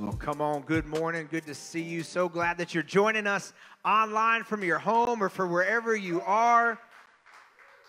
Well, come on. Good morning. Good to see you. So glad that you're joining us online from your home or from wherever you are.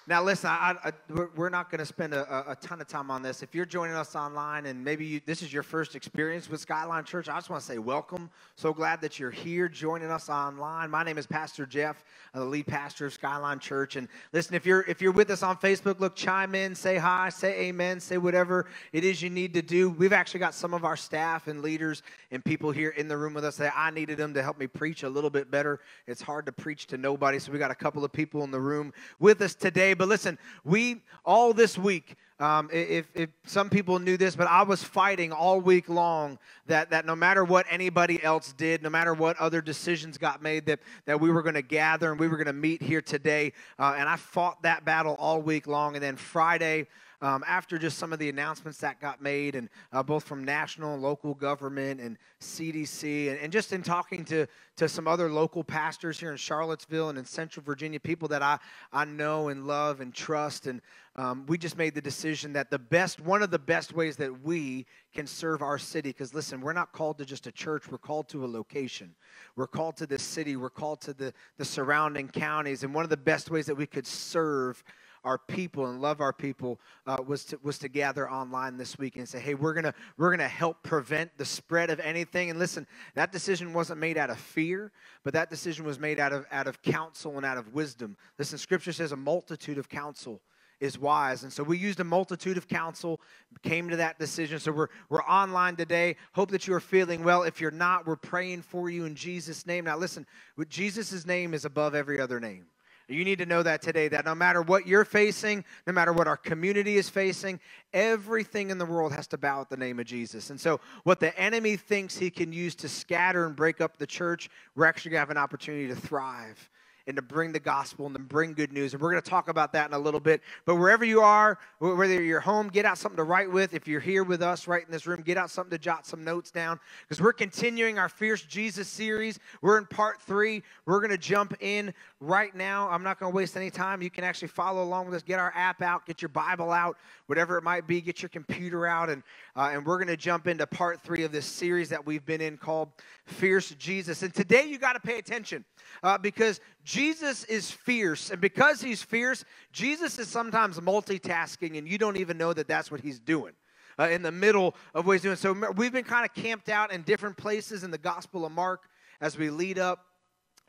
Now, listen, I, I, we're not going to spend a, a, ton of time on this. If you're joining us online and maybe you, this is your first experience with Skyline Church, I just want to say welcome. So glad that you're here joining us online. My name is Pastor Jeff, I'm the lead pastor of Skyline Church. And listen, if you're if you're with us on Facebook, look, chime in, say hi, say amen, say whatever it is you need to do. We've actually got some of our staff and leaders and people here in the room with us that I needed them to help me preach a little bit better. It's hard to preach to nobody, so we got a couple of people in the room with us today. But listen, we all this week, um, if, if some people knew this, but I was fighting all week long that, that no matter what anybody else did, no matter what other decisions got made, that, that we were going to gather and we were going to meet here today. Uh, and I fought that battle all week long. And then Friday, um, after just some of the announcements that got made, and uh, both from national and local government and CDC, and, and, just in talking to, to some other local pastors here in Charlottesville and in Central Virginia, people that I, I know and love and trust, and um, we just made the decision that the best, one of the best ways that we can serve our city, because listen, we're not called to just a church, we're called to a location. We're called to this city, we're called to the, the surrounding counties, and one of the best ways that we could serve our people and love our people uh, was to was to gather online this week and say, hey, we're gonna we're gonna help prevent the spread of anything. And listen, that decision wasn't made out of fear, but that decision was made out of out of counsel and out of wisdom. Listen, Scripture says a multitude of counsel is wise. And so we used a multitude of counsel, came to that decision. So we're, we're online today. Hope that you are feeling well. If you're not, we're praying for you in Jesus' name. Now, listen, Jesus' name is above every other name. You need to know that today that no matter what you're facing, no matter what our community is facing, everything in the world has to bow at the name of Jesus. And so, what the enemy thinks he can use to scatter and break up the church, we're actually going to have an opportunity to thrive and to bring the gospel and to bring good news. And we're going to talk about that in a little bit. But wherever you are, whether you're home, get out something to write with. If you're here with us right in this room, get out something to jot some notes down because we're continuing our Fierce Jesus series. We're in part three. We're going to jump in right now. I'm not going to waste any time. You can actually follow along with us. Get our app out, get your Bible out, whatever it might be. Get your computer out, and uh, and we're going to jump into part three of this series that we've been in called Fierce Jesus. And today you got to pay attention uh, because Jesus is fierce. And because he's fierce, Jesus is sometimes multitasking, and you don't even know that that's what he's doing. Uh, in the middle of what he's doing. So we've been kind of camped out in different places in the Gospel of Mark as we lead up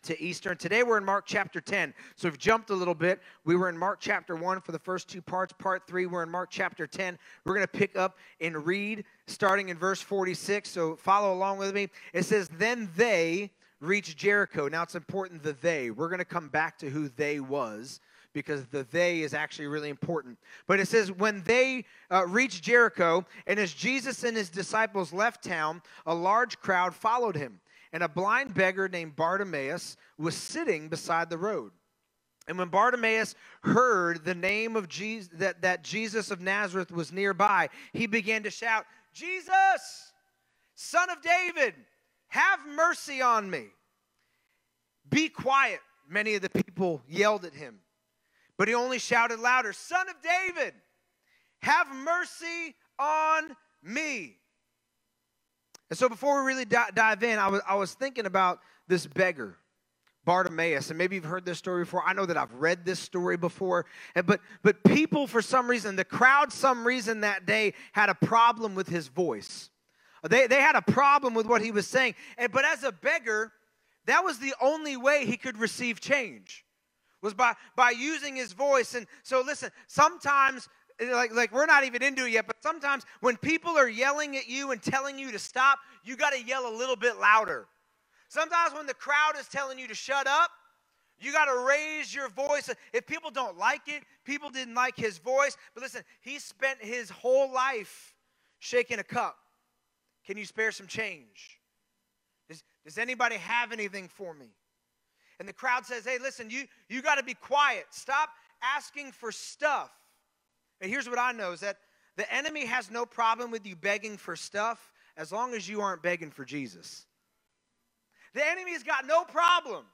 to Easter. And today we're in Mark chapter 10. So we've jumped a little bit. We were in Mark chapter 1 for the first two parts. Part 3, we're in Mark chapter 10. We're going to pick up and read starting in verse 46. So follow along with me. It says, Then they reached Jericho. Now it's important the they. We're going to come back to who they was because the they is actually really important. But it says, when they uh, reached Jericho, and as Jesus and his disciples left town, a large crowd followed him. And a blind beggar named Bartimaeus was sitting beside the road. And when Bartimaeus heard the name of Jesus, that, that Jesus of Nazareth was nearby, he began to shout, Jesus, son of David, have mercy on me. Be quiet, many of the people yelled at him. But he only shouted louder, Son of David, have mercy on me. And so before we really dive in, I was, I was thinking about this beggar. Bartimaeus, and maybe you've heard this story before. I know that I've read this story before, but but people for some reason, the crowd, some reason that day had a problem with his voice. They, they had a problem with what he was saying. And, but as a beggar, that was the only way he could receive change was by, by using his voice. And so listen, sometimes like, like we're not even into it yet, but sometimes when people are yelling at you and telling you to stop, you got to yell a little bit louder. Sometimes when the crowd is telling you to shut up, you got to raise your voice. If people don't like it, people didn't like his voice. But listen, he spent his whole life shaking a cup. Can you spare some change? Does, does anybody have anything for me? And the crowd says, Hey, listen, you, you got to be quiet. Stop asking for stuff. And here's what I know is that the enemy has no problem with you begging for stuff as long as you aren't begging for Jesus. The enemy has got no problem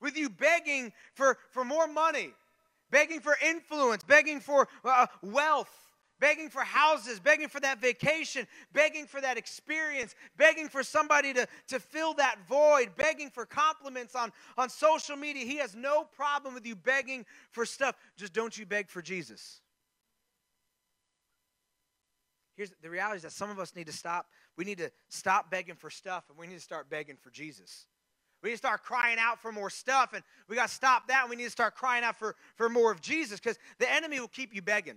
with you begging for, for more money, begging for influence, begging for uh, wealth, begging for houses, begging for that vacation, begging for that experience, begging for somebody to, to fill that void, begging for compliments on, on social media. He has no problem with you begging for stuff. Just don't you beg for Jesus. Here's the reality is that some of us need to stop. We need to stop begging for stuff and we need to start begging for Jesus. We need to start crying out for more stuff, and we got to stop that. And we need to start crying out for, for more of Jesus because the enemy will keep you begging.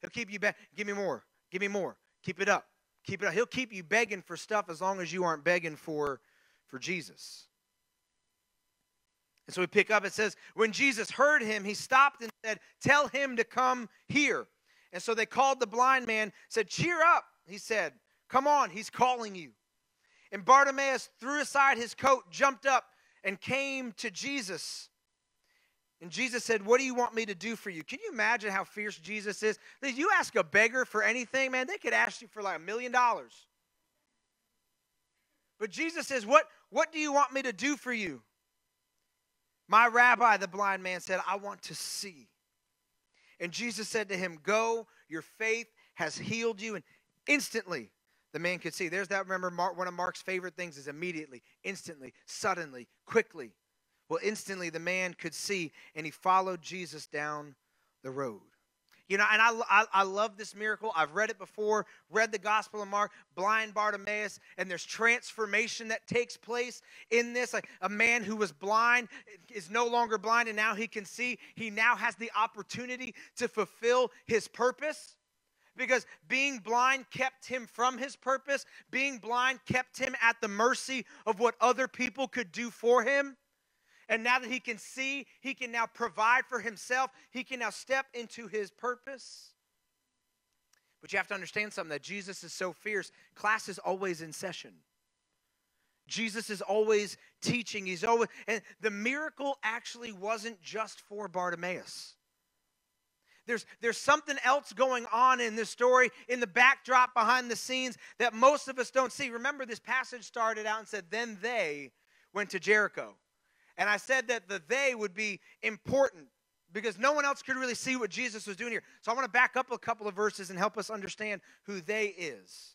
He'll keep you begging. Give me more. Give me more. Keep it up. Keep it up. He'll keep you begging for stuff as long as you aren't begging for, for Jesus. And so we pick up, it says, when Jesus heard him, he stopped and said, Tell him to come here. And so they called the blind man, said, Cheer up. He said, Come on, he's calling you. And Bartimaeus threw aside his coat, jumped up, and came to Jesus. And Jesus said, What do you want me to do for you? Can you imagine how fierce Jesus is? You ask a beggar for anything, man? They could ask you for like a million dollars. But Jesus says, what, what do you want me to do for you? My rabbi, the blind man said, I want to see. And Jesus said to him, Go, your faith has healed you. And instantly, the man could see. There's that, remember, Mark, one of Mark's favorite things is immediately, instantly, suddenly, quickly. Well, instantly the man could see, and he followed Jesus down the road. You know, and I, I, I, love this miracle. I've read it before, read the Gospel of Mark, blind Bartimaeus, and there's transformation that takes place in this. A man who was blind is no longer blind, and now he can see. He now has the opportunity to fulfill his purpose because being blind kept him from his purpose. Being blind kept him at the mercy of what other people could do for him. And now that he can see, he can now provide for himself. He can now step into his purpose. But you have to understand something that Jesus is so fierce. Class is always in session. Jesus is always teaching. He's always, and the miracle actually wasn't just for Bartimaeus. There's, there's something else going on in this story, in the backdrop behind the scenes that most of us don't see. Remember, this passage started out and said, Then they went to Jericho. And I said that the they would be important because no one else could really see what Jesus was doing here. So I want to back up a couple of verses and help us understand who they is.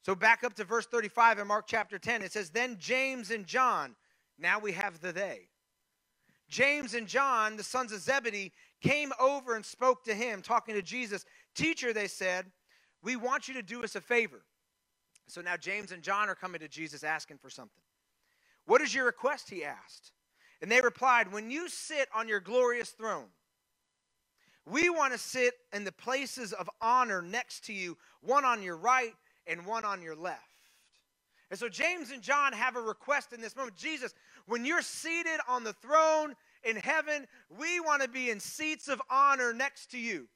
So back up to verse 35 in Mark chapter 10. It says, Then James and John, now we have the they. James and John, the sons of Zebedee, came over and spoke to him, talking to Jesus. Teacher, they said, we want you to do us a favor. So now James and John are coming to Jesus asking for something. What is your request? He asked. And they replied, When you sit on your glorious throne, we want to sit in the places of honor next to you, one on your right and one on your left. And so James and John have a request in this moment. Jesus, when you're seated on the throne in heaven, we want to be in seats of honor next to you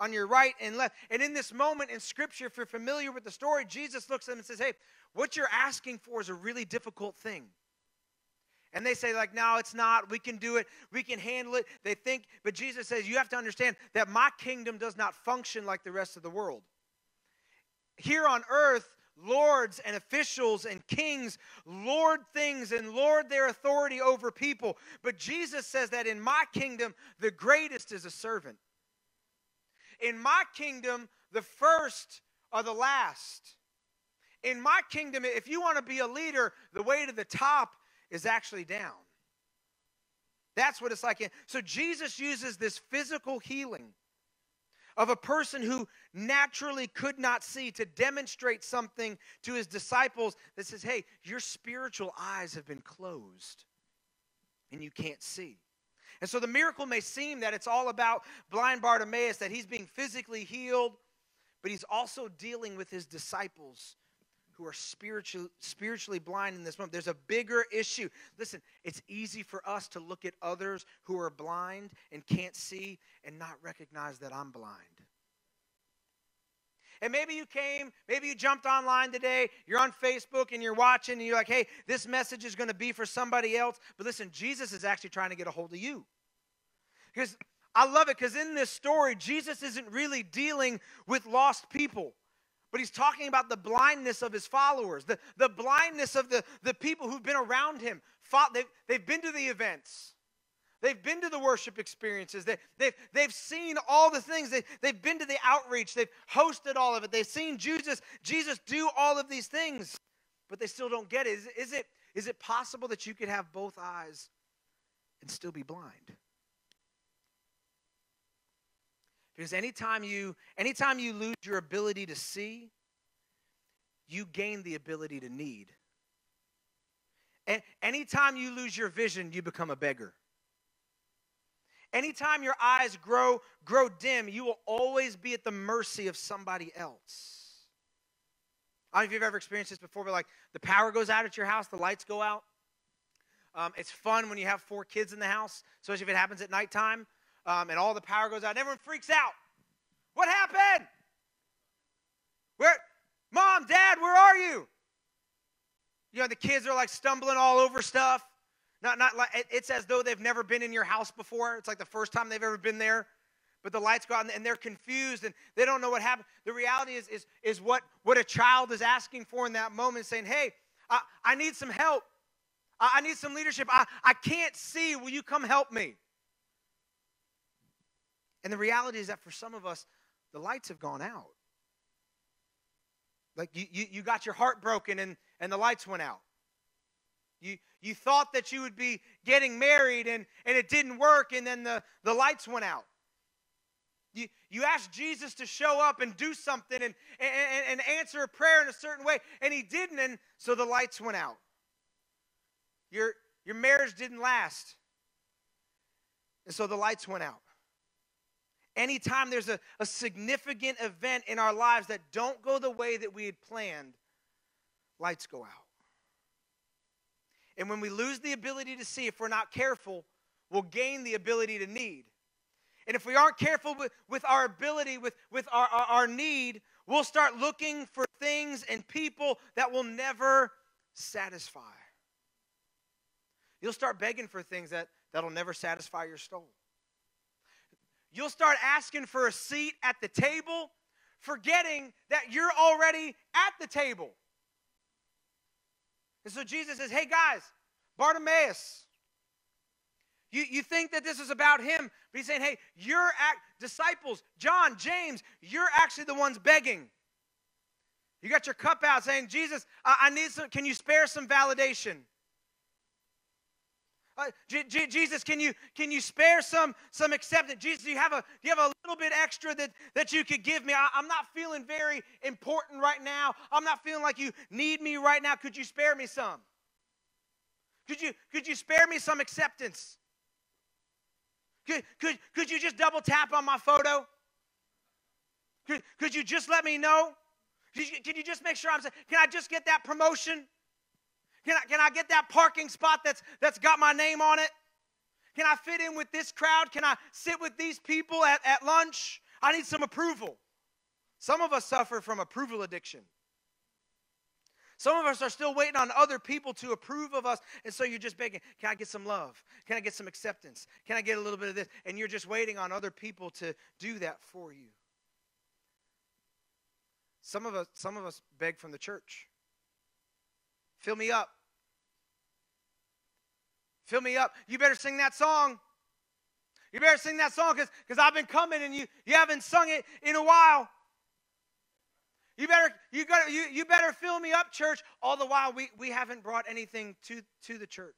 on your right and left. And in this moment in Scripture, if you're familiar with the story, Jesus looks at them and says, Hey, what you're asking for is a really difficult thing. And they say, like, no, it's not. We can do it. We can handle it. They think, but Jesus says, you have to understand that my kingdom does not function like the rest of the world. Here on earth, lords and officials and kings lord things and lord their authority over people. But Jesus says that in my kingdom, the greatest is a servant. In my kingdom, the first are the last. In my kingdom, if you want to be a leader, the way to the top is actually down. That's what it's like. So Jesus uses this physical healing of a person who naturally could not see to demonstrate something to his disciples that says, hey, your spiritual eyes have been closed and you can't see. And so the miracle may seem that it's all about blind Bartimaeus, that he's being physically healed, but he's also dealing with his disciples who are spiritually spiritually blind in this moment. There's a bigger issue. Listen, it's easy for us to look at others who are blind and can't see and not recognize that I'm blind. And maybe you came, maybe you jumped online today, you're on Facebook and you're watching and you're like, hey, this message is going to be for somebody else. But listen, Jesus is actually trying to get a hold of you. Because I love it because in this story, Jesus isn't really dealing with lost people. But he's talking about the blindness of his followers, the, the blindness of the, the people who've been around him. They've, they've been to the events, They've been to the worship experiences. They, they've, they've seen all the things. They, they've been to the outreach. They've hosted all of it. They've seen Jesus, Jesus do all of these things, but they still don't get it. Is, is it. is it possible that you could have both eyes and still be blind? Because anytime you, anytime you lose your ability to see, you gain the ability to need. And anytime you lose your vision, you become a beggar. Anytime your eyes grow grow dim, you will always be at the mercy of somebody else. I don't know if you've ever experienced this before, but like the power goes out at your house, the lights go out. Um, it's fun when you have four kids in the house, especially if it happens at nighttime um, and all the power goes out. And everyone freaks out. What happened? Where, mom, dad, where are you? You know, the kids are like stumbling all over stuff. Not, not like it's as though they've never been in your house before. It's like the first time they've ever been there. But the lights go out and they're confused and they don't know what happened. The reality is, is, is what, what a child is asking for in that moment, saying, Hey, I, I need some help. I, I need some leadership. I, I can't see. Will you come help me? And the reality is that for some of us, the lights have gone out. Like you, you, you got your heart broken and, and the lights went out. You, you thought that you would be getting married and, and it didn't work and then the, the lights went out. You, you asked Jesus to show up and do something and, and, and answer a prayer in a certain way, and he didn't, and so the lights went out. Your, your marriage didn't last, and so the lights went out. Anytime there's a, a significant event in our lives that don't go the way that we had planned, lights go out. And when we lose the ability to see, if we're not careful, we'll gain the ability to need. And if we aren't careful with, with our ability, with, with our, our, our need, we'll start looking for things and people that will never satisfy. You'll start begging for things that, that'll never satisfy your soul. You'll start asking for a seat at the table, forgetting that you're already at the table. And so Jesus says, Hey guys, Bartimaeus, you, you think that this is about him, but he's saying, Hey, you're act, disciples, John, James, you're actually the ones begging. You got your cup out saying, Jesus, I, I need some, can you spare some validation? Uh, J- J- Jesus, can you can you spare some some acceptance? Jesus, do you have a do you have a little bit extra that that you could give me? I, I'm not feeling very important right now. I'm not feeling like you need me right now. Could you spare me some? Could you could you spare me some acceptance? Could could could you just double tap on my photo? Could could you just let me know? Could you just make sure I'm saying? Can I just get that promotion? Can I, can I get that parking spot that's, that's got my name on it? Can I fit in with this crowd? Can I sit with these people at, at lunch? I need some approval. Some of us suffer from approval addiction. Some of us are still waiting on other people to approve of us. And so you're just begging, can I get some love? Can I get some acceptance? Can I get a little bit of this? And you're just waiting on other people to do that for you. Some of us, some of us beg from the church. Fill me up. Fill me up. You better sing that song. You better sing that song because I've been coming and you, you haven't sung it in a while. You better you got you, you better fill me up, church. All the while we, we haven't brought anything to, to the church.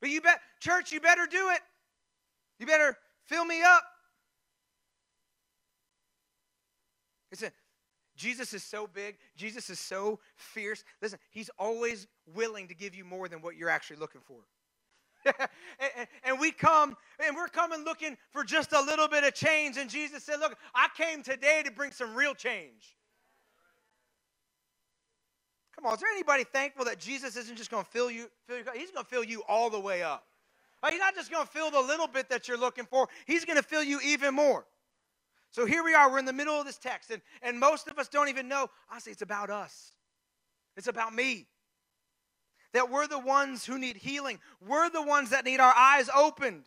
But you bet church, you better do it. You better fill me up. It's a, Jesus is so big. Jesus is so fierce. Listen, he's always willing to give you more than what you're actually looking for. and, and, we come and we're coming looking for just a little bit of change. And Jesus said, Look, I came today to bring some real change. Come on, is there anybody thankful that Jesus isn't just going to fill you, fill you? He's going to fill you all the way up. He's not just going to fill the little bit that you're looking for, He's going to fill you even more. So here we are, we're in the middle of this text, and, and most of us don't even know. Honestly, it's about us, it's about me. That we're the ones who need healing, we're the ones that need our eyes opened.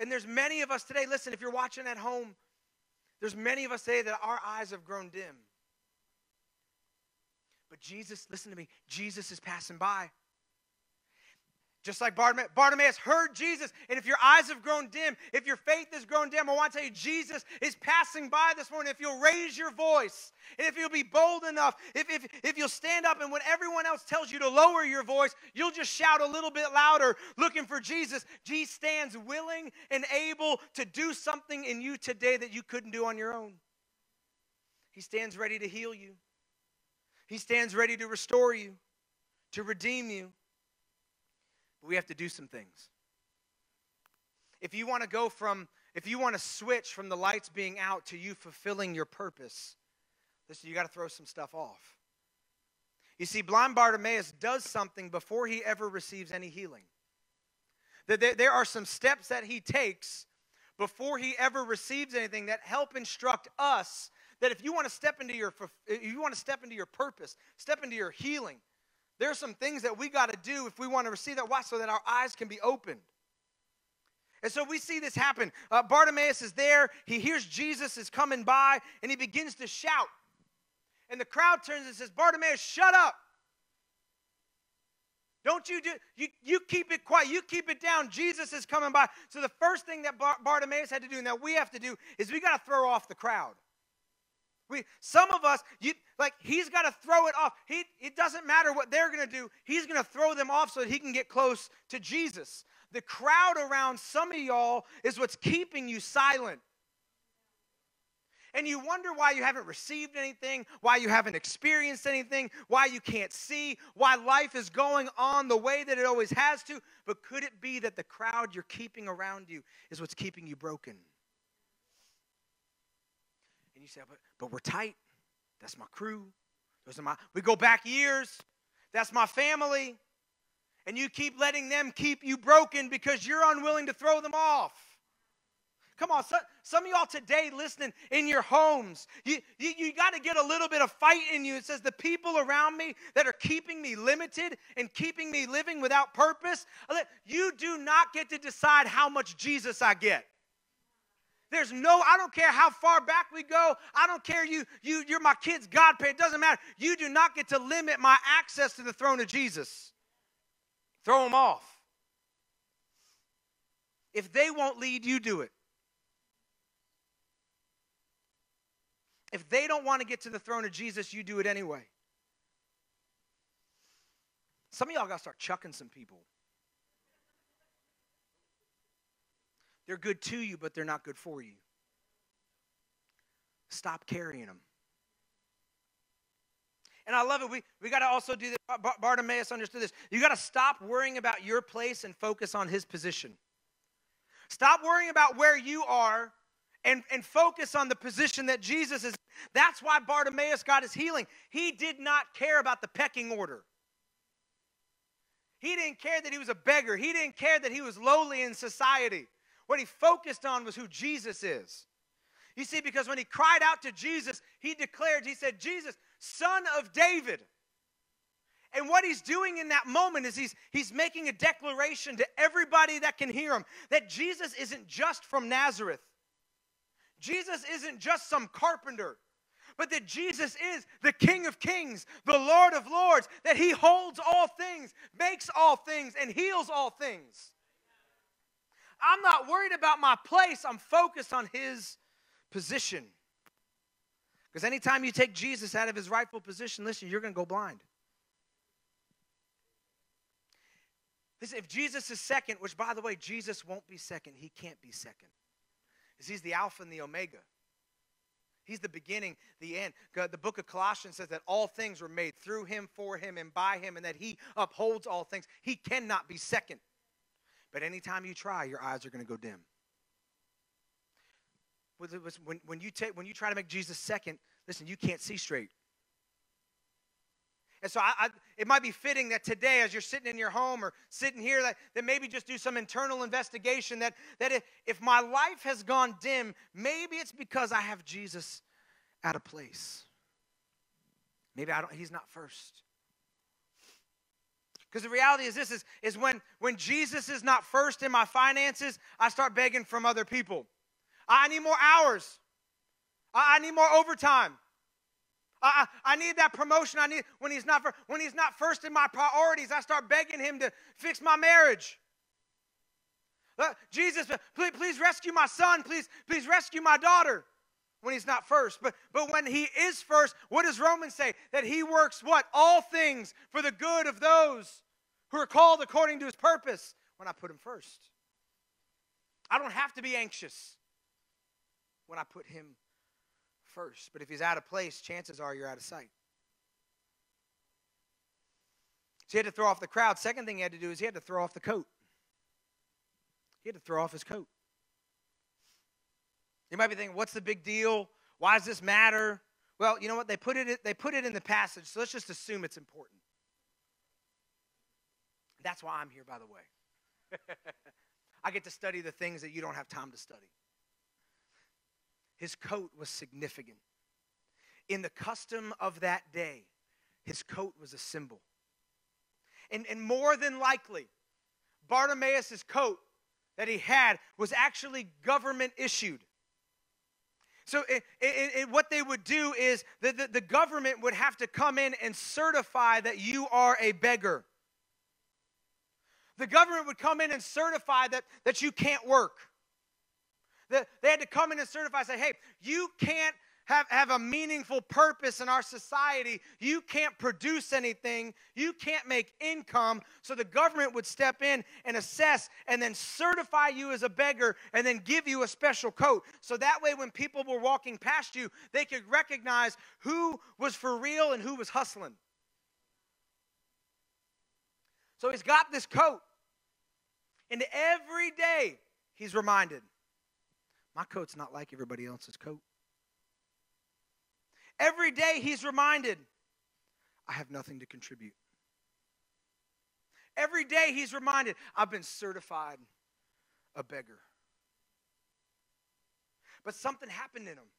And there's many of us today, listen, if you're watching at home, there's many of us today that our eyes have grown dim. But Jesus, listen to me, Jesus is passing by. Just like Bartimaeus, Bartimaeus heard Jesus. And if your eyes have grown dim, if your faith has grown dim, I want to tell you, Jesus is passing by this morning. If you'll raise your voice, and if you'll be bold enough, if, if, if you'll stand up and when everyone else tells you to lower your voice, you'll just shout a little bit louder looking for Jesus. Jesus stands willing and able to do something in you today that you couldn't do on your own. He stands ready to heal you, He stands ready to restore you, to redeem you. But we have to do some things. If you want to go from, if you want to switch from the lights being out to you fulfilling your purpose, listen, you got to throw some stuff off. You see, blind Bartimaeus does something before he ever receives any healing. That there are some steps that he takes before he ever receives anything that help instruct us that if you want to step into your if you want to step into your purpose, step into your healing, there are some things that we got to do if we want to receive that. Why? So that our eyes can be opened. And so we see this happen. Uh, Bartimaeus is there. He hears Jesus is coming by, and he begins to shout. And the crowd turns and says, Bartimaeus, shut up. Don't you do you, you keep it quiet, you keep it down. Jesus is coming by. So the first thing that Bar- Bartimaeus had to do, and that we have to do, is we got to throw off the crowd. We, some of us, you, like he's got to throw it off. He, it doesn't matter what they're going to do. He's going to throw them off so that he can get close to Jesus. The crowd around some of y'all is what's keeping you silent. And you wonder why you haven't received anything, why you haven't experienced anything, why you can't see, why life is going on the way that it always has to. But could it be that the crowd you're keeping around you is what's keeping you broken? You say, but, but we're tight. That's my crew. Those are my, we go back years. That's my family. And you keep letting them keep you broken because you're unwilling to throw them off. Come on, some, some of y'all today listening in your homes, you, you, you got to get a little bit of fight in you. It says, The people around me that are keeping me limited and keeping me living without purpose, you do not get to decide how much Jesus I get. There's no, I don't care how far back we go. I don't care you, you, you're my kid's God pay. It doesn't matter. You do not get to limit my access to the throne of Jesus. Throw them off. If they won't lead, you do it. If they don't want to get to the throne of Jesus, you do it anyway. Some of y'all got to start chucking some people. They're good to you, but they're not good for you. Stop carrying them. And I love it. We, we got to also do this. Bartimaeus understood this. You got to stop worrying about your place and focus on his position. Stop worrying about where you are and, and focus on the position that Jesus is. That's why Bartimaeus got his healing. He did not care about the pecking order. He didn't care that he was a beggar. He didn't care that he was lowly in society. What he focused on was who Jesus is. You see, because when he cried out to Jesus, he declared, he said, Jesus, son of David. And what he's doing in that moment is he's, he's making a declaration to everybody that can hear him that Jesus isn't just from Nazareth. Jesus isn't just some carpenter, but that Jesus is the King of Kings, the Lord of Lords, that he holds all things, makes all things, and heals all things. I'm not worried about my place, I'm focused on his position. Because anytime you take Jesus out of his rightful position, listen, you're going to go blind. Listen, if Jesus is second, which by the way, Jesus won't be second, he can't be second. Because he's the Alpha and the Omega. He's the beginning, the end. The book of Colossians says that all things were made through him, for him, and by him, and that he upholds all things. He cannot be second. But anytime you try, your eyes are going to go dim. When, when, you take, when you try to make Jesus second, listen, you can't see straight. And so I, I, it might be fitting that today, as you're sitting in your home or sitting here, that, that maybe just do some internal investigation that, that if, if my life has gone dim, maybe it's because I have Jesus out of place. Maybe I don't, he's not first. Because the reality is this is, is when, when Jesus is not first in my finances, I start begging from other people. I need more hours. I need more overtime. I, I need that promotion. I need when he's not when he's not first in my priorities, I start begging him to fix my marriage. Uh, Jesus, please, please rescue my son. Please, please rescue my daughter when he's not first. But, but when he is first, what does Romans say? That he works what? All things for the good of those who are called according to his purpose when I put him first. I don't have to be anxious when I put him first. But if he's out of place, chances are you're out of sight. So he had to throw off the crowd. Second thing he had to do is he had to throw off the coat. He had to throw off his coat. You might be thinking, what's the big deal? Why does this matter? Well, you know what? They put it, they put it in the passage, so let's just assume it's important. That's why I'm here, by the way. I get to study the things that you don't have time to study. His coat was significant. In the custom of that day, his coat was a symbol. And, and more than likely, Bartimaeus' coat that he had was actually government issued. So, it, it, it, what they would do is the, the, the government would have to come in and certify that you are a beggar. The government would come in and certify that, that you can't work. The, they had to come in and certify, say, hey, you can't have, have a meaningful purpose in our society. You can't produce anything. You can't make income. So the government would step in and assess and then certify you as a beggar and then give you a special coat. So that way, when people were walking past you, they could recognize who was for real and who was hustling. So he's got this coat. And every day he's reminded my coat's not like everybody else's coat. Every day he's reminded, I have nothing to contribute. Every day he's reminded, I've been certified a beggar. But something happened in him.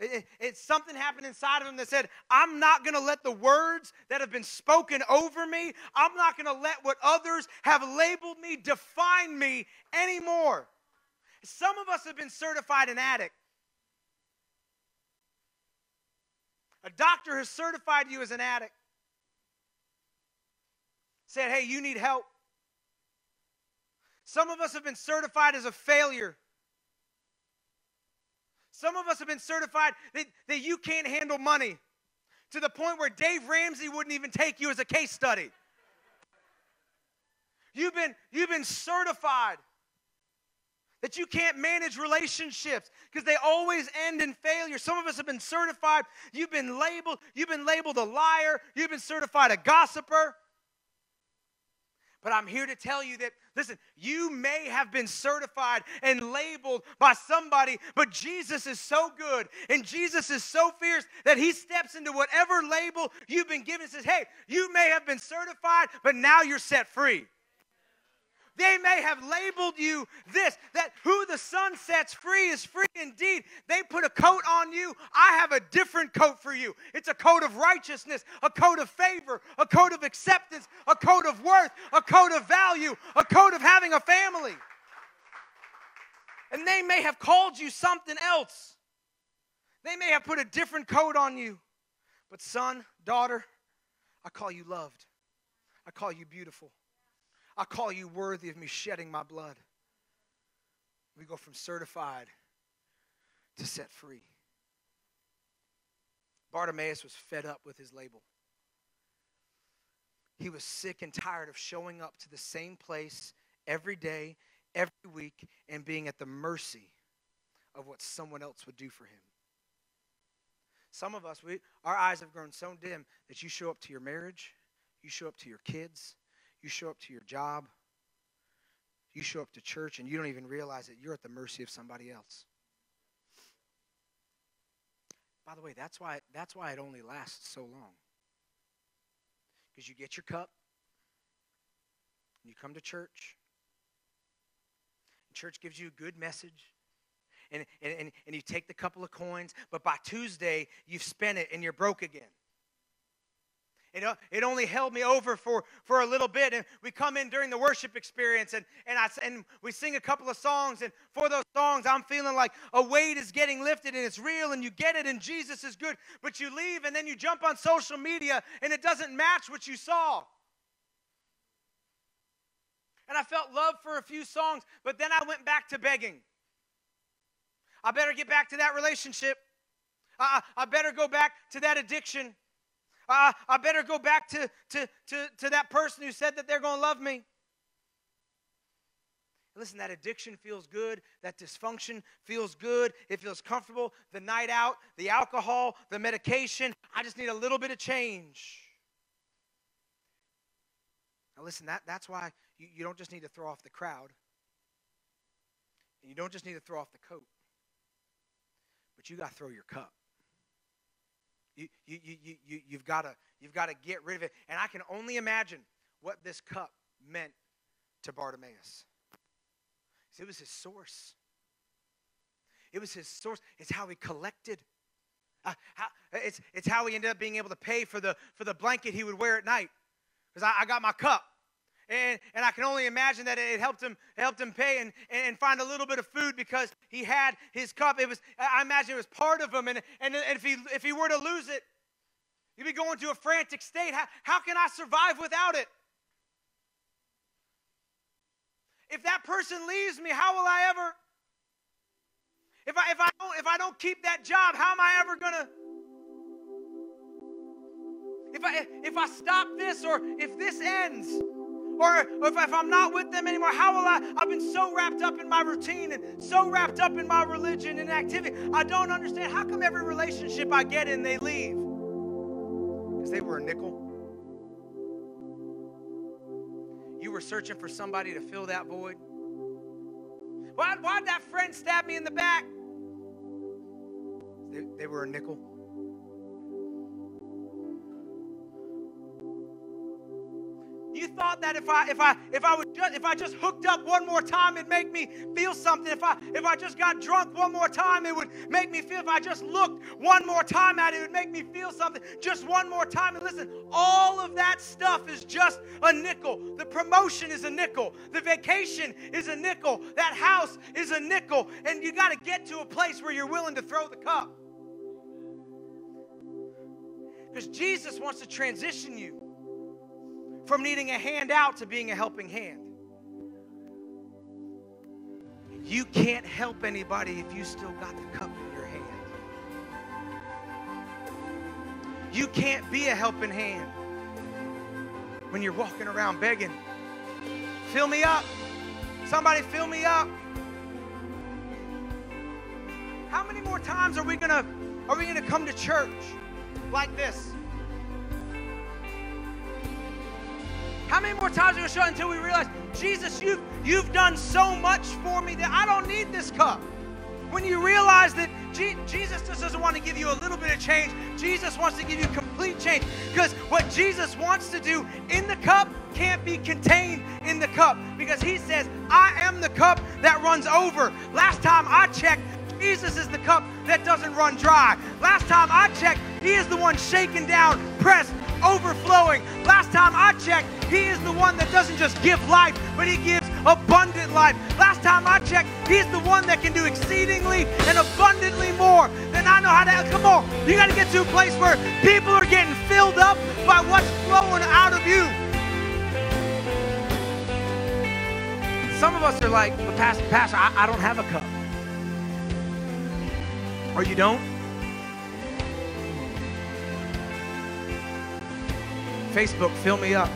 It, it, it, something happened inside of him that said, I'm not going to let the words that have been spoken over me, I'm not going to let what others have labeled me define me anymore. Some of us have been certified an addict. A doctor has certified you as an addict. Said, hey, you need help. Some of us have been certified as a failure. Some of us have been certified that, that you can't handle money to the point where Dave Ramsey wouldn't even take you as a case study. You've been, you've been certified that you can't manage relationships because they always end in failure. Some of us have been certified, you've been labeled, you've been labeled a liar, you've been certified a gossiper. But I'm here to tell you that, listen, you may have been certified and labeled by somebody, but Jesus is so good and Jesus is so fierce that he steps into whatever label you've been given and says, hey, you may have been certified, but now you're set free. They may have labeled you this, that who the Son sets free is free indeed. They put a coat on you. I have a different coat for you. It's a coat of righteousness, a coat of favor, a coat of acceptance, a coat of worth, a coat of value, a coat of having a family. And they may have called you something else. They may have put a different coat on you. But, son, daughter, I call you loved. I call you beautiful. I call you worthy of me shedding my blood. We go from certified to set free. Bartimaeus was fed up with his label. He was sick and tired of showing up to the same place every day, every week, and being at the mercy of what someone else would do for him. Some of us, we, our eyes have grown so dim that you show up to your marriage, you show up to your kids, you show up to your job, you show up to church, and you don't even realize that you're at the mercy of somebody else. By the way, that's why, that's why it only lasts so long. Because you get your cup, you come to church, church gives you a good message, and, and, and you take the couple of coins, but by Tuesday, you've spent it and you're broke again. It, it only held me over for, for a little bit. And we come in during the worship experience and, and, I, and we sing a couple of songs. And for those songs, I'm feeling like a weight is getting lifted and it's real and you get it and Jesus is good. But you leave and then you jump on social media and it doesn't match what you saw. And I felt love for a few songs, but then I went back to begging. I better get back to that relationship. I, I better go back to that addiction. I, I better go back to, to, to, to that person who said that they're going to love me. Listen, that addiction feels good. That dysfunction feels good. It feels comfortable. The night out, the alcohol, the medication. I just need a little bit of change. Now, listen, that, that's why you, you don't just need to throw off the crowd, and you don't just need to throw off the coat, but you got to throw your cup. You, you, you, you, you've got to you've to get rid of it. And I can only imagine what this cup meant to Bartimaeus. It was his source. It was his source. It's how he collected. Uh, how, it's, it's how he ended up being able to pay for the, for the blanket he would wear at night. Because I, I got my cup. And, and I can only imagine that it helped him helped him pay and, and find a little bit of food because he had his cup. It was I imagine it was part of him, and, and, if he if he were to lose it, he'd be going to a frantic state. How, how can I survive without it? If that person leaves me, how will I ever? If I if I don't if I don't keep that job, how am I ever gonna? If I if I stop this or if this ends, or if, if I'm not with them anymore, how will I? I've been so wrapped up in my routine and so wrapped up in my religion and activity. I don't understand. How come every relationship I get in, they leave? Because they were a nickel. You were searching for somebody to fill that void. Why, why'd that friend stab me in the back? They, they were a nickel. You thought that if I if I if I would just if I just hooked up one more time, it'd make me feel something. If I if I just got drunk one more time, it would make me feel. If I just looked one more time at it, it would make me feel something. Just one more time. And listen, all of that stuff is just a nickel. The promotion is a nickel. The vacation is a nickel. That house is a nickel. And you got to get to a place where you're willing to throw the cup. Because Jesus wants to transition you from needing a hand out to being a helping hand. You can't help anybody if you still got the cup in your hand. You can't be a helping hand when you're walking around begging. Fill me up. Somebody fill me up. How many more times are we gonna are we gonna come to church like this? How many more times are we going to show until we realize, Jesus, you've, you've done so much for me that I don't need this cup? When you realize that G- Jesus just doesn't want to give you a little bit of change, Jesus wants to give you complete change. Because what Jesus wants to do in the cup can't be contained in the cup. Because he says, I am the cup that runs over. Last time I checked, Jesus is the cup that doesn't run dry. Last time I checked, He is the one shaken down, pressed, overflowing. Last time I checked, He is the one that doesn't just give life, but He gives abundant life. Last time I checked, He's the one that can do exceedingly and abundantly more than I know how to. Come on, you got to get to a place where people are getting filled up by what's flowing out of you. Some of us are like, Pastor, Pastor I, I don't have a cup. Or you don't? Facebook, fill me up.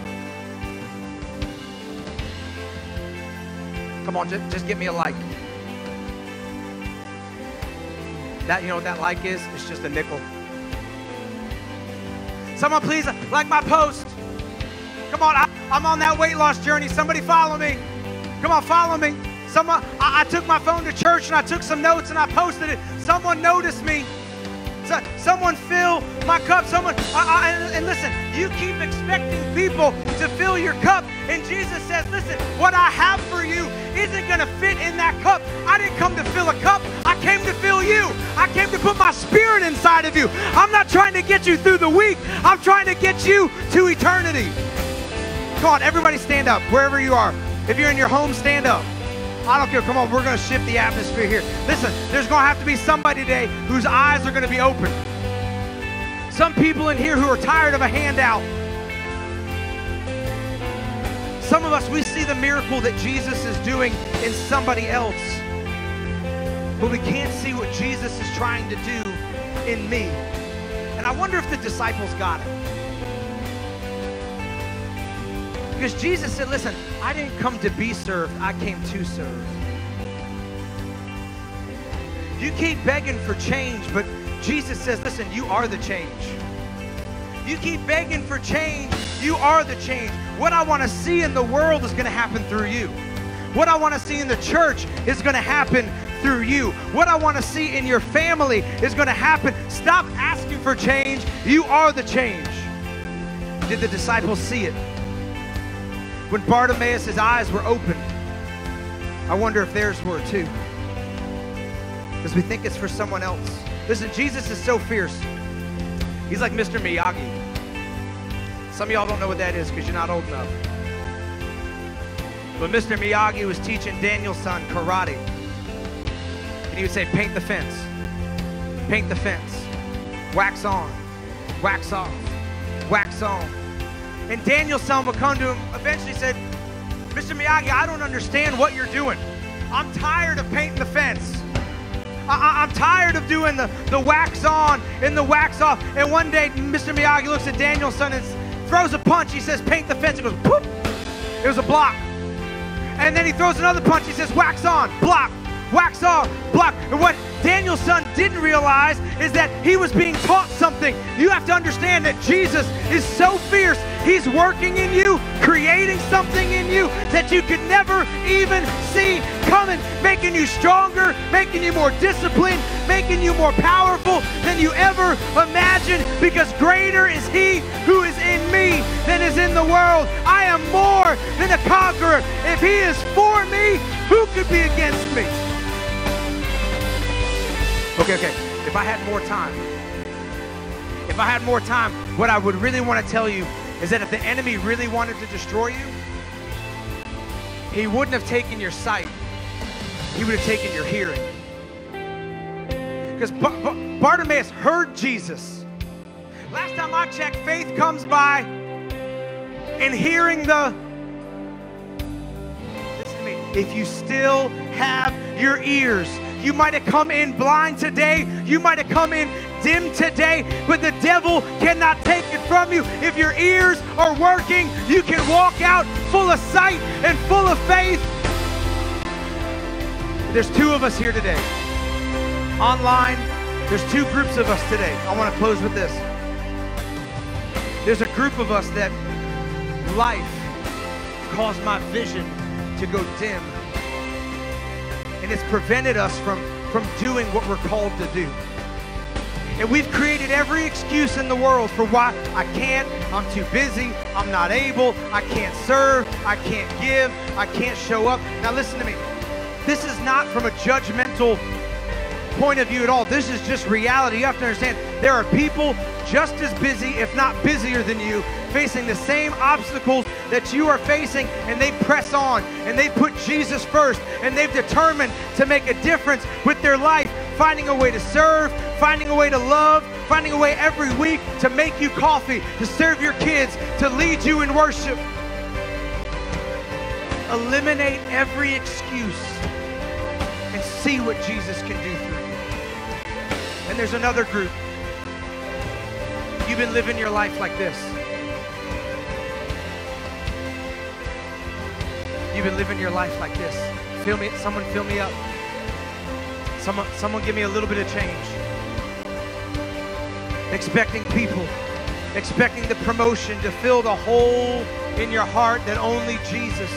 Come on, just, just give me a like. That you know what that like is? It's just a nickel. Someone please like my post. Come on, I, am on that weight loss journey. Somebody follow me. Come on, follow me. Someone, I, I took my phone to church and I took some notes and I posted it. Someone noticed me. So, someone fill my cup. Someone, I, I, and, listen, you keep expecting people to fill your cup. And Jesus says, listen, what I have for you isn't going to fit in that cup. I didn't come to fill a cup. I came to fill you. I came to put my spirit inside of you. I'm not trying to get you through the week. I'm trying to get you to eternity. Come on, everybody stand up wherever you are. If you're in your home, stand up. I don't care. Come on, we're going to shift the atmosphere here. Listen, there's going to have to be somebody today whose eyes are going to be open. Some people in here who are tired of a handout. Some of us, we see the miracle that Jesus is doing in somebody else, but we can't see what Jesus is trying to do in me. And I wonder if the disciples got it. Because Jesus said, listen, I didn't come to be served, I came to serve. You keep begging for change, but Jesus says, listen, you are the change. You keep begging for change, you are the change. What I want to see in the world is going to happen through you. What I want to see in the church is going to happen through you. What I want to see in your family is going to happen. Stop asking for change. You are the change. Did the disciples see it? When Bartimaeus' eyes were opened, I wonder if theirs were too. Because we think it's for someone else. Listen, Jesus is so fierce. He's like Mr. Miyagi. Some of y'all don't know what that is because you're not old enough. But Mr. Miyagi was teaching Daniel-san karate. And he would say, paint the fence, paint the fence, wax on, wax off, wax on. And Daniel-san would come to him, eventually said, Mr. Miyagi, I don't understand what you're doing. I'm tired of painting the fence. I, am tired of doing the, the wax on and the wax off. And one day, Mr. Miyagi looks at Daniel-san and throws a punch. He says, paint the fence. It goes, poop. It was a block. And then he throws another punch. He says, wax on, block, wax off, block. And what Daniel-san didn't realize is that he was being taught something. You have to understand that Jesus is so fierce. He's working in you, creating something in you that you could never even see coming, making you stronger, making you more disciplined, making you more powerful than you ever imagined because greater is he who is in me than is in the world. I am more than a conqueror. If he is for me, who could be against me? Okay, okay. If I had more time, if I had more time, what I would really want to tell you is that if the enemy really wanted to destroy you, he wouldn't have taken your sight, he would have taken your hearing. Because Bartimaeus heard Jesus. Last time I checked, faith comes by in hearing the. Listen to me. If you still have your ears, you might have come in blind today. You might have come in dim today, but the devil cannot take it from you. If your ears are working, you can walk out full of sight and full of faith. There's two of us here today. Online, there's two groups of us today. I want to close with this. There's a group of us that life caused my vision to go dim and it's prevented us from, from doing what we're called to do. And we've created every excuse in the world for why I can't, I'm too busy, I'm not able, I can't serve, I can't give, I can't show up. Now, listen to me. This is not from a judgmental point of view at all. This is just reality. You have to understand there are people just as busy, if not busier than you, facing the same obstacles that you are facing, and they press on and they put Jesus first, and they've determined to make a difference with their life, finding a way to serve, finding a way to love, finding a way every week to make you coffee, to serve your kids, to lead you in worship. Eliminate every excuse and see what Jesus can do through you. And there's another group. You've been living your life like this. You've been living your life like this. Fill me, someone fill me up. Someone, someone give me a little bit of change. Expecting people, expecting the promotion to fill the hole in your heart that only Jesus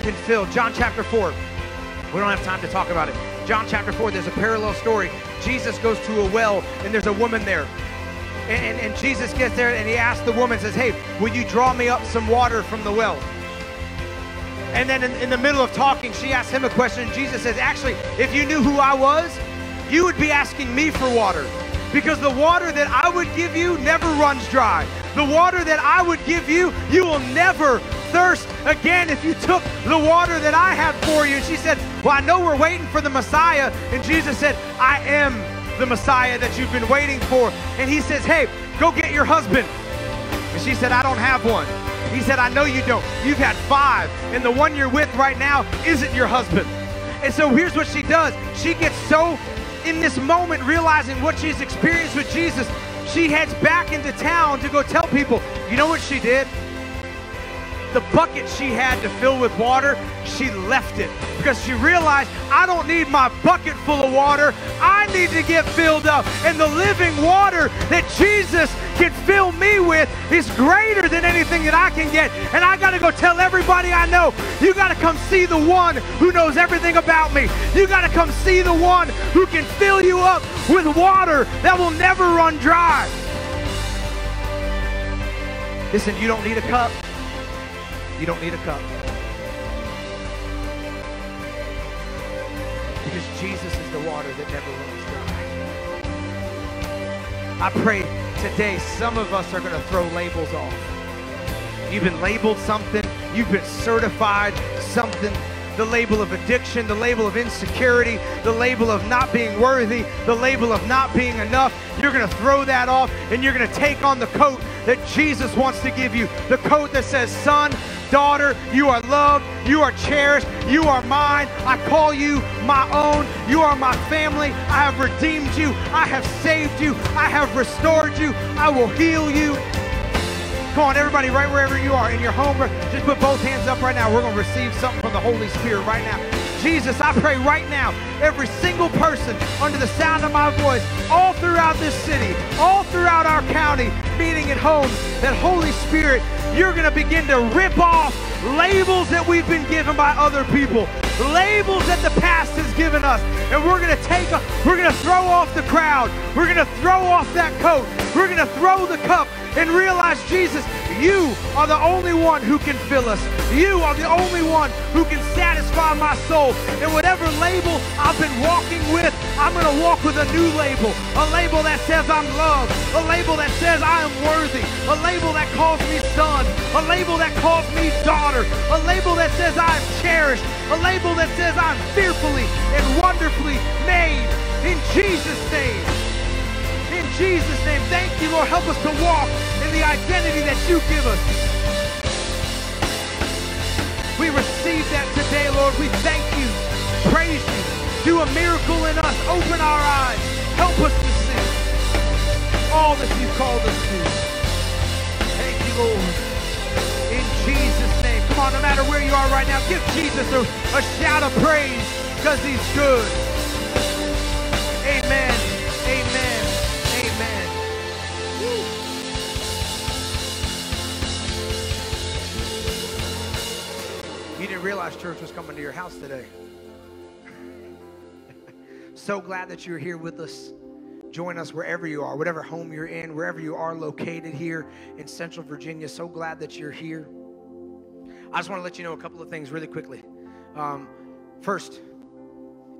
can fill. John chapter 4. We don't have time to talk about it. John chapter 4, there's a parallel story. Jesus goes to a well, and there's a woman there. And, and, and, Jesus gets there and he asks the woman, says, Hey, will you draw me up some water from the well? And then in, in the middle of talking, she asks him a question. And Jesus says, Actually, if you knew who I was, you would be asking me for water. because the water that I would give you never runs dry. The water that I would give you, you will never thirst again if you took the water that I had for you. And she said, Well, I know we're waiting for the Messiah. And Jesus said, I am the Messiah that you've been waiting for. And he says, Hey, go get your husband. And she said, I don't have one. He said, I know you don't. You've had five, and the one you're with right now isn't your husband. And so here's what she does she gets so in this moment, realizing what she's experienced with Jesus, she heads back into town to go tell people, you know what she did? The bucket she had to fill with water, she left it because she realized I don't need my bucket full of water. I need to get filled up. And the living water that Jesus can fill me with is greater than anything that I can get. And I got to go tell everybody I know, you got to come see the one who knows everything about me. You got to come see the one who can fill you up with water that will never run dry. Listen, you don't need a cup. You don't need a cup. Because Jesus is the water that never runs dry. I pray today some of us are going to throw labels off. You've been labeled something, you've been certified something the label of addiction, the label of insecurity, the label of not being worthy, the label of not being enough. You're going to throw that off and you're going to take on the coat that Jesus wants to give you the coat that says, Son, daughter, you are loved, you are cherished, you are mine. I call you my own. You are my family. I have redeemed you, I have saved you, I have restored you, I will heal you. Come on, everybody, right wherever you are, in your home, just put both hands up right now. We're going to receive something from the Holy Spirit right now. Jesus, I pray right now, every single person under the sound of my voice, all throughout this city, all throughout our county, meeting at home, that Holy Spirit, you're going to begin to rip off labels that we've been given by other people, labels that the past has given us. And we're going to take, a, we're going to throw off the crowd. We're going to throw off that coat. We're going to throw the cup and realize, Jesus, you are the only one who can fill us. You are the only one who can satisfy my soul. And whatever label I've been walking with, I'm going to walk with a new label. A label that says I'm loved. A label that says I am worthy. A label that calls me son. A label that calls me daughter. A label that says I'm cherished. A label that says I'm fearfully and wonderfully made. In Jesus' name. Jesus' name. Thank you, Lord. Help us to walk in the identity that you give us. We receive that today, Lord. We thank you, praise you. Do a miracle in us. Open our eyes. Help us to see all that you've called us to. Thank you, Lord. In Jesus' name. Come on, no matter where you are right now, give Jesus a, a shout of praise because he's good. Amen. You didn't realize church was coming to your house today. so glad that you're here with us. Join us wherever you are, whatever home you're in, wherever you are located here in Central Virginia. So glad that you're here. I just want to let you know a couple of things really quickly. Um, first,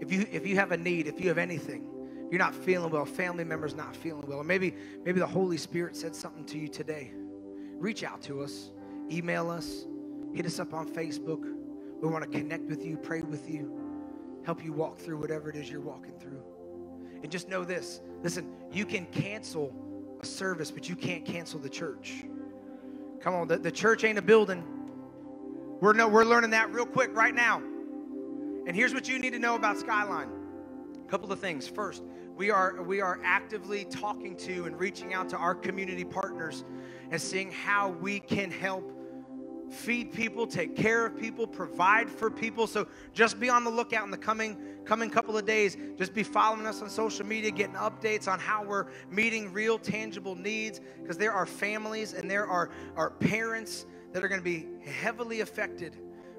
if you if you have a need, if you have anything, you're not feeling well, family members not feeling well, or maybe maybe the Holy Spirit said something to you today. Reach out to us, email us, hit us up on Facebook. We want to connect with you, pray with you, help you walk through whatever it is you're walking through. And just know this listen, you can cancel a service, but you can't cancel the church. Come on, the, the church ain't a building. We're, no, we're learning that real quick right now. And here's what you need to know about Skyline. A couple of things. First, we are we are actively talking to and reaching out to our community partners and seeing how we can help feed people, take care of people, provide for people. So just be on the lookout in the coming coming couple of days. Just be following us on social media, getting updates on how we're meeting real tangible needs because there are families and there are, are parents that are going to be heavily affected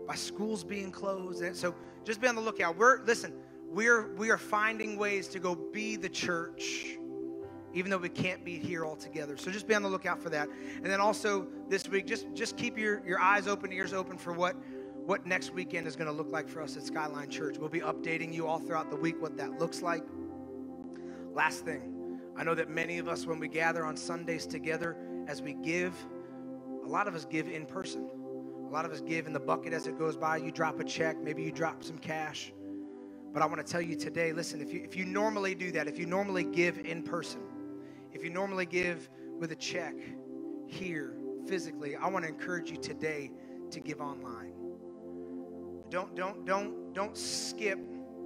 by schools being closed. And so just be on the lookout. We're listen, we're we are finding ways to go be the church even though we can't be here all together. So just be on the lookout for that. And then also this week, just just keep your, your eyes open, ears open for what what next weekend is going to look like for us at Skyline Church. We'll be updating you all throughout the week what that looks like. Last thing, I know that many of us, when we gather on Sundays together, as we give, a lot of us give in person. A lot of us give in the bucket as it goes by. You drop a check, maybe you drop some cash. But I want to tell you today listen, if you, if you normally do that, if you normally give in person, if you normally give with a check here physically, I want to encourage you today to give online. Don't, don't, don't, don't skip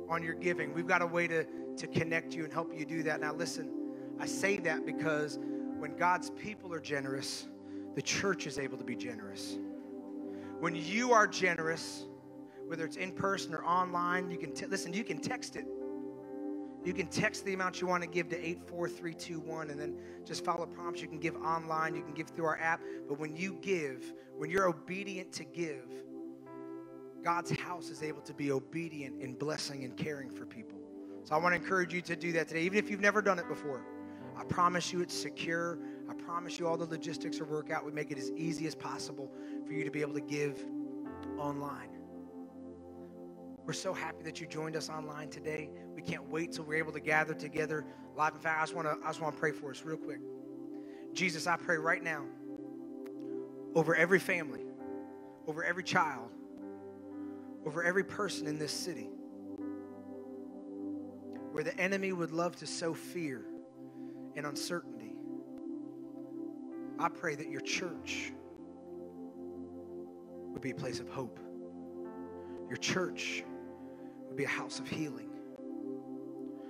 on your giving. We've got a way to, to connect you and help you do that. Now, listen, I say that because when God's people are generous, the church is able to be generous. When you are generous, whether it's in person or online, you can t- listen, you can text it. You can text the amount you want to give to 84321 and then just follow prompts. You can give online, you can give through our app. But when you give, when you're obedient to give, God's house is able to be obedient in blessing and caring for people. So I want to encourage you to do that today, even if you've never done it before. I promise you it's secure. I promise you all the logistics are work out. We make it as easy as possible for you to be able to give online. We're so happy that you joined us online today. We can't wait till we're able to gather together live. In fact, I just want to I just want to pray for us real quick. Jesus, I pray right now over every family, over every child, over every person in this city where the enemy would love to sow fear and uncertainty. I pray that your church would be a place of hope. Your church be a house of healing.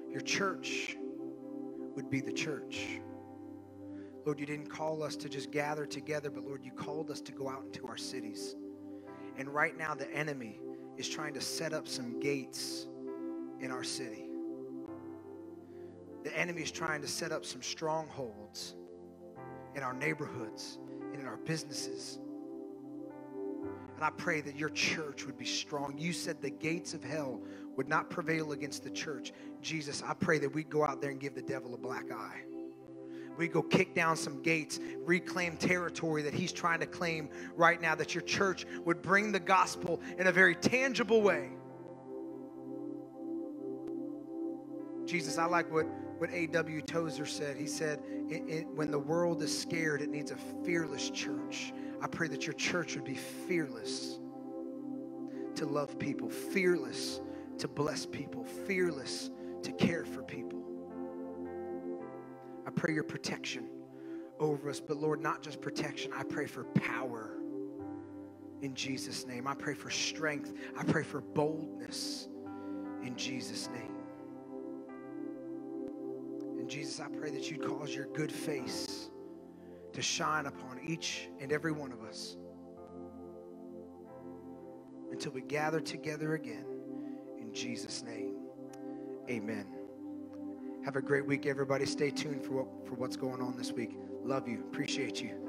Your church would be the church. Lord, you didn't call us to just gather together, but Lord, you called us to go out into our cities. And right now, the enemy is trying to set up some gates in our city. The enemy is trying to set up some strongholds in our neighborhoods and in our businesses. And I pray that your church would be strong. You said the gates of hell would not prevail against the church. Jesus, I pray that we go out there and give the devil a black eye. We go kick down some gates, reclaim territory that he's trying to claim right now, that your church would bring the gospel in a very tangible way. Jesus, I like what what A.W. Tozer said. He said, it, it, when the world is scared, it needs a fearless church. I pray that your church would be fearless to love people, fearless to bless people, fearless to care for people. I pray your protection over us, but Lord, not just protection, I pray for power in Jesus' name. I pray for strength. I pray for boldness in Jesus' name. And Jesus, I pray that you'd cause your good face to shine upon each and every one of us until we gather together again. In Jesus' name, amen. Have a great week, everybody. Stay tuned for, what, for what's going on this week. Love you. Appreciate you.